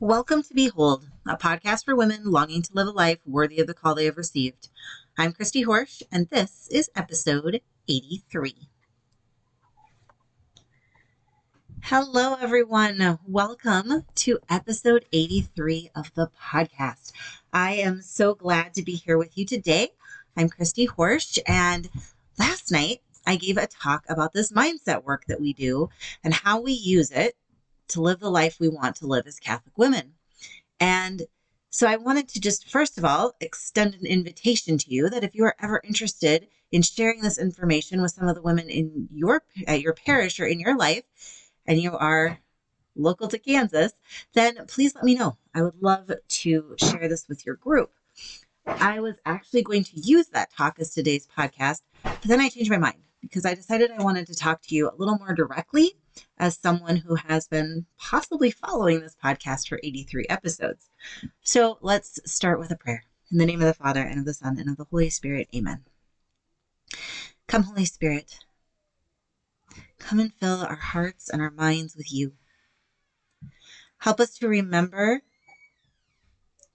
Welcome to Behold, a podcast for women longing to live a life worthy of the call they have received. I'm Christy Horsch, and this is episode 83. Hello, everyone. Welcome to episode 83 of the podcast. I am so glad to be here with you today. I'm Christy Horsch, and last night I gave a talk about this mindset work that we do and how we use it to live the life we want to live as Catholic women. And so I wanted to just, first of all, extend an invitation to you that if you are ever interested in sharing this information with some of the women in your at your parish or in your life, and you are local to Kansas, then please let me know. I would love to share this with your group. I was actually going to use that talk as today's podcast, but then I changed my mind because I decided I wanted to talk to you a little more directly as someone who has been possibly following this podcast for 83 episodes. So let's start with a prayer. In the name of the Father, and of the Son, and of the Holy Spirit, amen. Come, Holy Spirit, come and fill our hearts and our minds with you. Help us to remember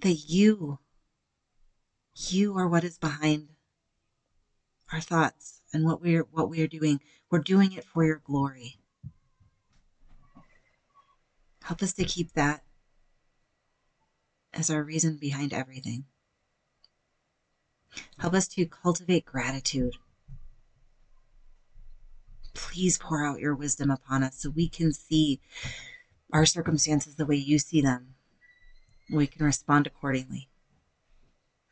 that you, you are what is behind our thoughts and what we're what we are doing. We're doing it for your glory. Help us to keep that as our reason behind everything. Help us to cultivate gratitude. Please pour out your wisdom upon us so we can see our circumstances the way you see them. We can respond accordingly.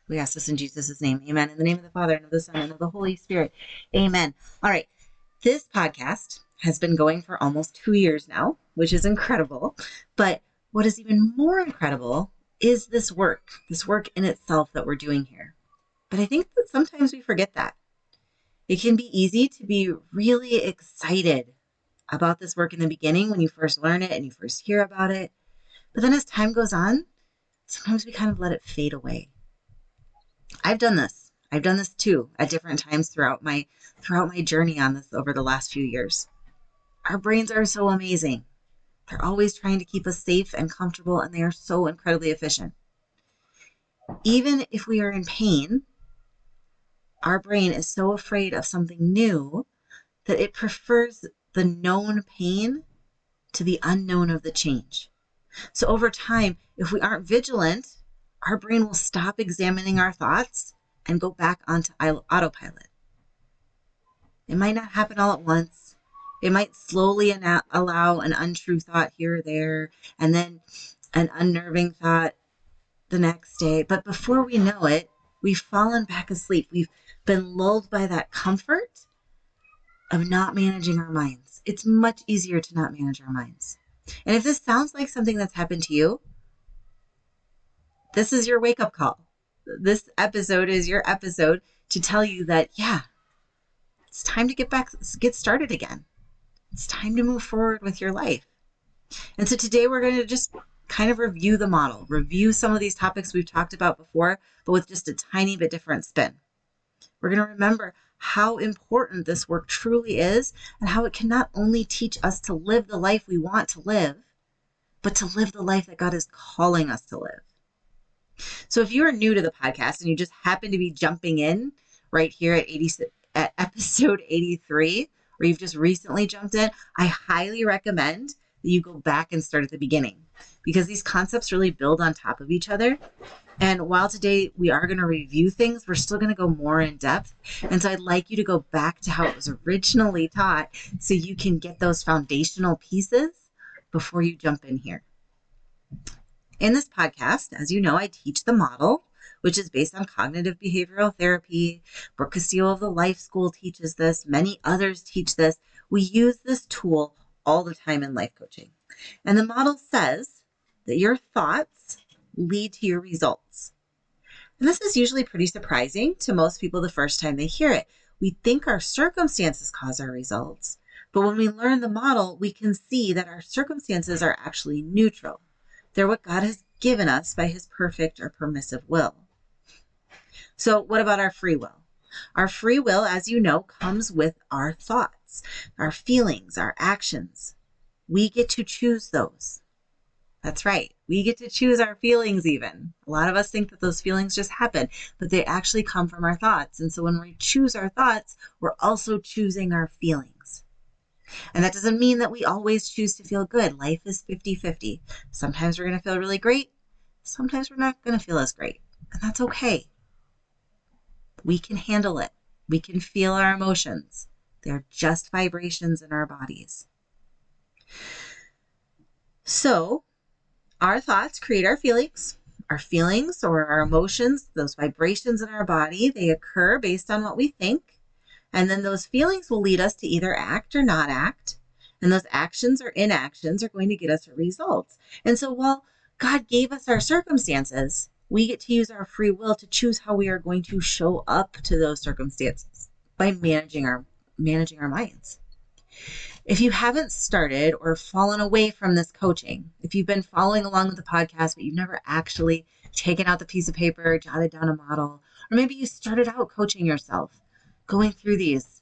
We ask this in Jesus' name. Amen. In the name of the Father, and of the Son, and of the Holy Spirit. Amen. All right. This podcast has been going for almost two years now, which is incredible. But what is even more incredible is this work, this work in itself that we're doing here. But I think that sometimes we forget that. It can be easy to be really excited about this work in the beginning when you first learn it and you first hear about it. But then as time goes on, sometimes we kind of let it fade away. I've done this. I've done this too at different times throughout my throughout my journey on this over the last few years. Our brains are so amazing. They're always trying to keep us safe and comfortable, and they are so incredibly efficient. Even if we are in pain, our brain is so afraid of something new that it prefers the known pain to the unknown of the change. So, over time, if we aren't vigilant, our brain will stop examining our thoughts and go back onto autopilot. It might not happen all at once. It might slowly allow an untrue thought here or there, and then an unnerving thought the next day. But before we know it, we've fallen back asleep. We've been lulled by that comfort of not managing our minds. It's much easier to not manage our minds. And if this sounds like something that's happened to you, this is your wake up call. This episode is your episode to tell you that, yeah, it's time to get back, get started again it's time to move forward with your life. And so today we're going to just kind of review the model, review some of these topics we've talked about before, but with just a tiny bit different spin. We're going to remember how important this work truly is and how it can not only teach us to live the life we want to live, but to live the life that God is calling us to live. So if you are new to the podcast and you just happen to be jumping in right here at 80 at episode 83, or you've just recently jumped in, I highly recommend that you go back and start at the beginning because these concepts really build on top of each other. And while today we are going to review things, we're still going to go more in depth. And so I'd like you to go back to how it was originally taught so you can get those foundational pieces before you jump in here. In this podcast, as you know, I teach the model which is based on cognitive behavioral therapy. Brooke Castillo of the Life School teaches this. Many others teach this. We use this tool all the time in life coaching. And the model says that your thoughts lead to your results. And this is usually pretty surprising to most people the first time they hear it. We think our circumstances cause our results, but when we learn the model, we can see that our circumstances are actually neutral. They're what God has given us by his perfect or permissive will. So, what about our free will? Our free will, as you know, comes with our thoughts, our feelings, our actions. We get to choose those. That's right. We get to choose our feelings, even. A lot of us think that those feelings just happen, but they actually come from our thoughts. And so when we choose our thoughts, we're also choosing our feelings. And that doesn't mean that we always choose to feel good. Life is 50 50. Sometimes we're going to feel really great, sometimes we're not going to feel as great. And that's okay. We can handle it, we can feel our emotions. They're just vibrations in our bodies. So, our thoughts create our feelings. Our feelings or our emotions, those vibrations in our body, they occur based on what we think. And then those feelings will lead us to either act or not act. And those actions or inactions are going to get us results. And so while God gave us our circumstances, we get to use our free will to choose how we are going to show up to those circumstances by managing our managing our minds. If you haven't started or fallen away from this coaching, if you've been following along with the podcast, but you've never actually taken out the piece of paper, jotted down a model, or maybe you started out coaching yourself, going through these,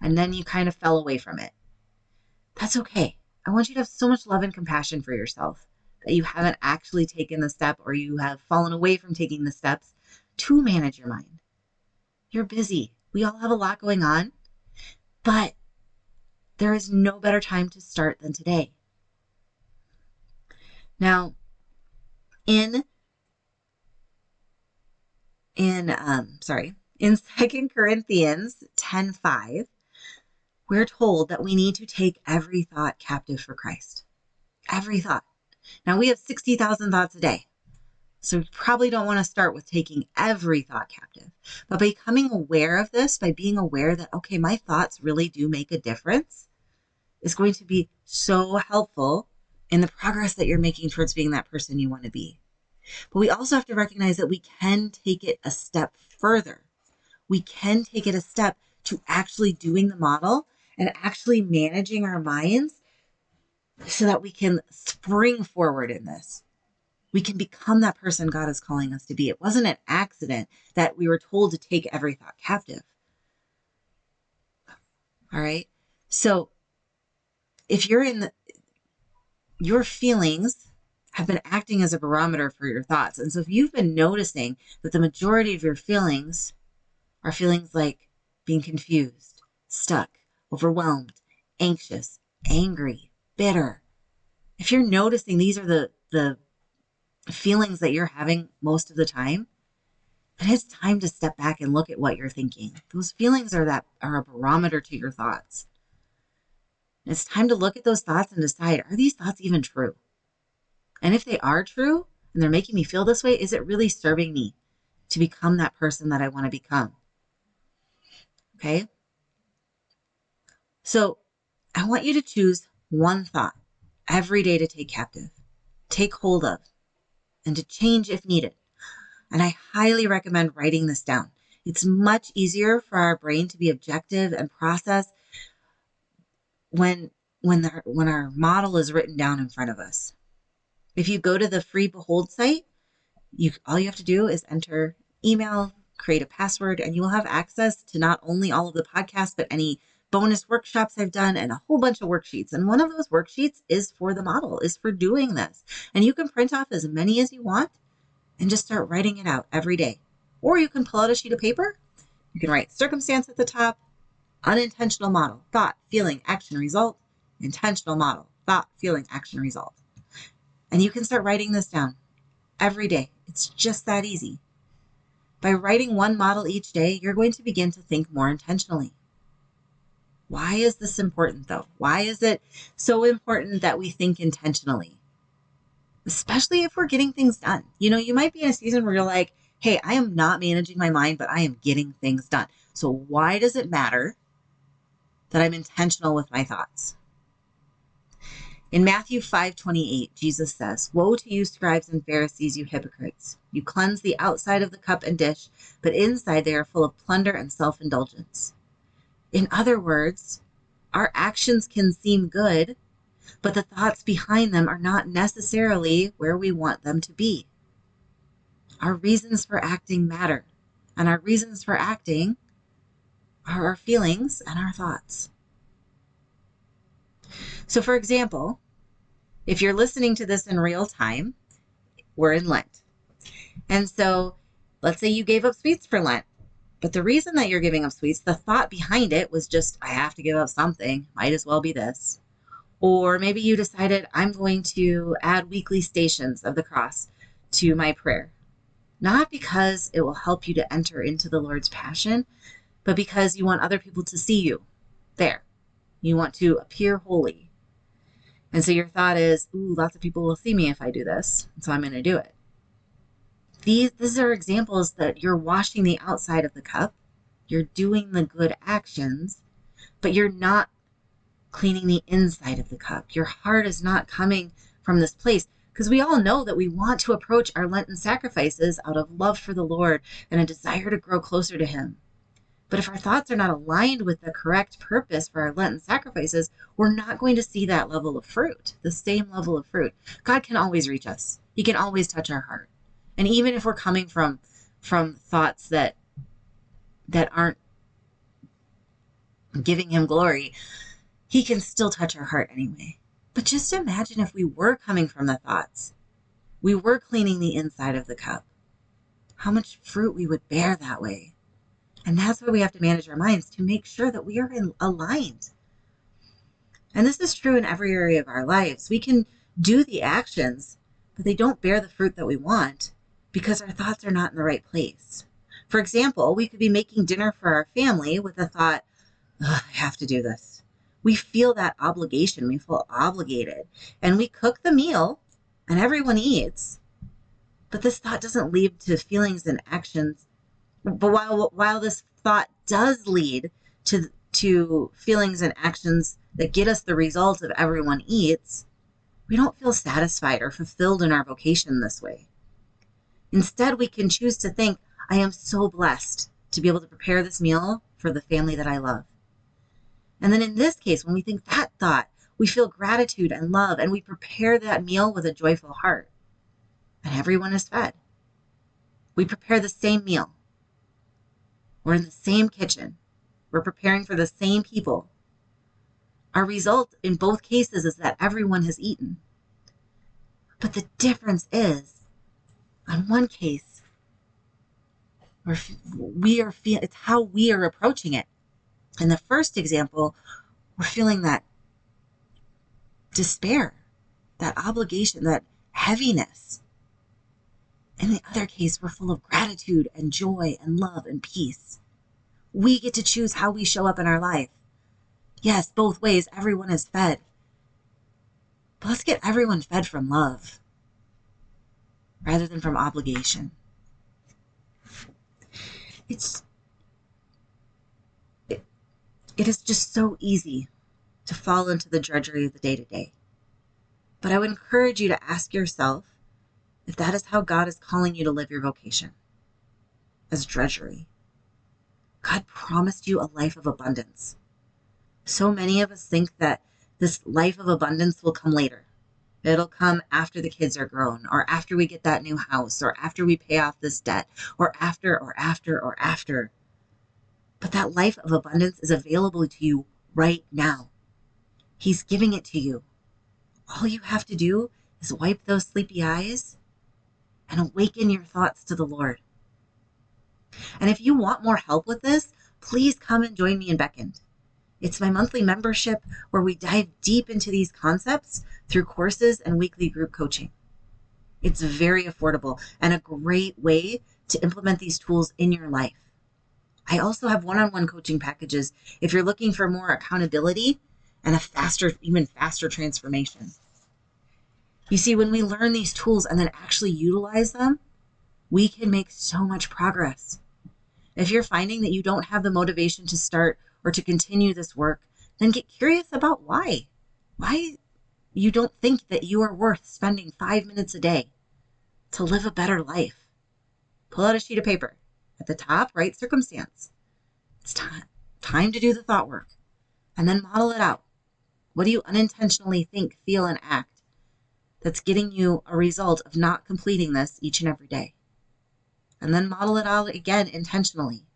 and then you kind of fell away from it, that's okay. I want you to have so much love and compassion for yourself that you haven't actually taken the step or you have fallen away from taking the steps to manage your mind. You're busy. We all have a lot going on, but there is no better time to start than today. Now, in in um sorry, in Second Corinthians 10:5, we're told that we need to take every thought captive for Christ. Every thought. Now we have 60,000 thoughts a day. So we probably don't want to start with taking every thought captive, but becoming aware of this, by being aware that, okay, my thoughts really do make a difference, is going to be so helpful in the progress that you're making towards being that person you want to be. But we also have to recognize that we can take it a step further. We can take it a step to actually doing the model and actually managing our minds so that we can spring forward in this. We can become that person God is calling us to be. It wasn't an accident that we were told to take every thought captive. All right. So if you're in the, your feelings have been acting as a barometer for your thoughts. And so if you've been noticing that the majority of your feelings are feelings like being confused, stuck, overwhelmed, anxious, angry, bitter. If you're noticing these are the the feelings that you're having most of the time, then it's time to step back and look at what you're thinking. Those feelings are that are a barometer to your thoughts. It's time to look at those thoughts and decide are these thoughts even true? And if they are true and they're making me feel this way, is it really serving me to become that person that I want to become? Okay. So I want you to choose one thought every day to take captive, take hold of, and to change if needed. And I highly recommend writing this down. It's much easier for our brain to be objective and process when when the, when our model is written down in front of us. If you go to the free Behold site, you all you have to do is enter email, create a password, and you will have access to not only all of the podcasts, but any bonus workshops I've done and a whole bunch of worksheets. And one of those worksheets is for the model, is for doing this. And you can print off as many as you want and just start writing it out every day. Or you can pull out a sheet of paper. You can write circumstance at the top, unintentional model, thought, feeling, action, result, intentional model, thought, feeling, action, result. And you can start writing this down every day. It's just that easy. By writing one model each day, you're going to begin to think more intentionally. Why is this important though? Why is it so important that we think intentionally? Especially if we're getting things done. You know, you might be in a season where you're like, hey, I am not managing my mind, but I am getting things done. So why does it matter that I'm intentional with my thoughts. In Matthew 5:28, Jesus says, "Woe to you scribes and Pharisees, you hypocrites. You cleanse the outside of the cup and dish, but inside they are full of plunder and self-indulgence." In other words, our actions can seem good, but the thoughts behind them are not necessarily where we want them to be. Our reasons for acting matter, and our reasons for acting are our feelings and our thoughts. So, for example, if you're listening to this in real time, we're in Lent. And so let's say you gave up sweets for Lent. But the reason that you're giving up sweets, the thought behind it was just, I have to give up something. Might as well be this. Or maybe you decided, I'm going to add weekly stations of the cross to my prayer. Not because it will help you to enter into the Lord's passion, but because you want other people to see you there. You want to appear holy. And so your thought is, ooh, lots of people will see me if I do this. So I'm going to do it. These, these are examples that you're washing the outside of the cup, you're doing the good actions, but you're not cleaning the inside of the cup. Your heart is not coming from this place because we all know that we want to approach our Lenten sacrifices out of love for the Lord and a desire to grow closer to Him. But if our thoughts are not aligned with the correct purpose for our Lenten sacrifices, we're not going to see that level of fruit, the same level of fruit. God can always reach us. He can always touch our heart. And even if we're coming from from thoughts that that aren't giving him glory, he can still touch our heart anyway. But just imagine if we were coming from the thoughts. We were cleaning the inside of the cup. How much fruit we would bear that way. And that's why we have to manage our minds to make sure that we are in, aligned. And this is true in every area of our lives. We can do the actions, but they don't bear the fruit that we want because our thoughts are not in the right place. For example, we could be making dinner for our family with the thought, I have to do this. We feel that obligation. We feel obligated. And we cook the meal and everyone eats. But this thought doesn't lead to feelings and actions. But while, while this thought does lead to, to feelings and actions that get us the result of everyone eats, we don't feel satisfied or fulfilled in our vocation this way. Instead, we can choose to think, I am so blessed to be able to prepare this meal for the family that I love. And then in this case, when we think that thought, we feel gratitude and love, and we prepare that meal with a joyful heart. And everyone is fed. We prepare the same meal. We're in the same kitchen. We're preparing for the same people. Our result in both cases is that everyone has eaten. But the difference is on one case, we're, we are feel it's how we are approaching it. In the first example, we're feeling that despair, that obligation, that heaviness. In the other case, we're full of gratitude and joy and love and peace. We get to choose how we show up in our life. Yes, both ways, everyone is fed. But let's get everyone fed from love rather than from obligation. It's it, it is just so easy to fall into the drudgery of the day to day. But I would encourage you to ask yourself if that is how God is calling you to live your vocation as drudgery. God promised you a life of abundance. So many of us think that this life of abundance will come later. It'll come after the kids are grown, or after we get that new house, or after we pay off this debt, or after, or after, or after. But that life of abundance is available to you right now. He's giving it to you. All you have to do is wipe those sleepy eyes and awaken your thoughts to the Lord. And if you want more help with this, please come and join me in Beckoned. It's my monthly membership where we dive deep into these concepts through courses and weekly group coaching. It's very affordable and a great way to implement these tools in your life. I also have one on one coaching packages if you're looking for more accountability and a faster, even faster transformation. You see, when we learn these tools and then actually utilize them, we can make so much progress. If you're finding that you don't have the motivation to start or to continue this work, then get curious about why. Why you don't think that you are worth spending five minutes a day to live a better life. Pull out a sheet of paper. At the top, write circumstance. It's time, time to do the thought work. And then model it out. What do you unintentionally think, feel, and act that's getting you a result of not completing this each and every day? And then model it out again intentionally.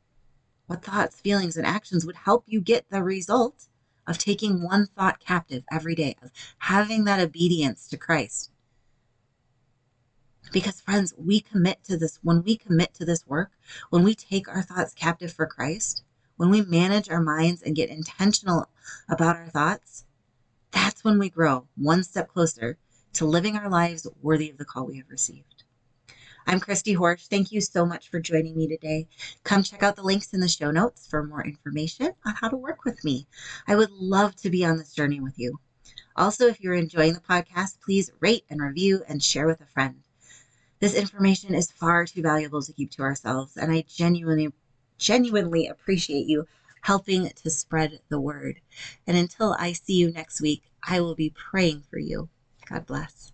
What thoughts, feelings, and actions would help you get the result of taking one thought captive every day, of having that obedience to Christ. Because, friends, we commit to this, when we commit to this work, when we take our thoughts captive for Christ, when we manage our minds and get intentional about our thoughts, that's when we grow one step closer to living our lives worthy of the call we have received. I'm Christy Horsch. Thank you so much for joining me today. Come check out the links in the show notes for more information on how to work with me. I would love to be on this journey with you. Also, if you're enjoying the podcast, please rate and review and share with a friend. This information is far too valuable to keep to ourselves, and I genuinely, genuinely appreciate you helping to spread the word. And until I see you next week, I will be praying for you. God bless.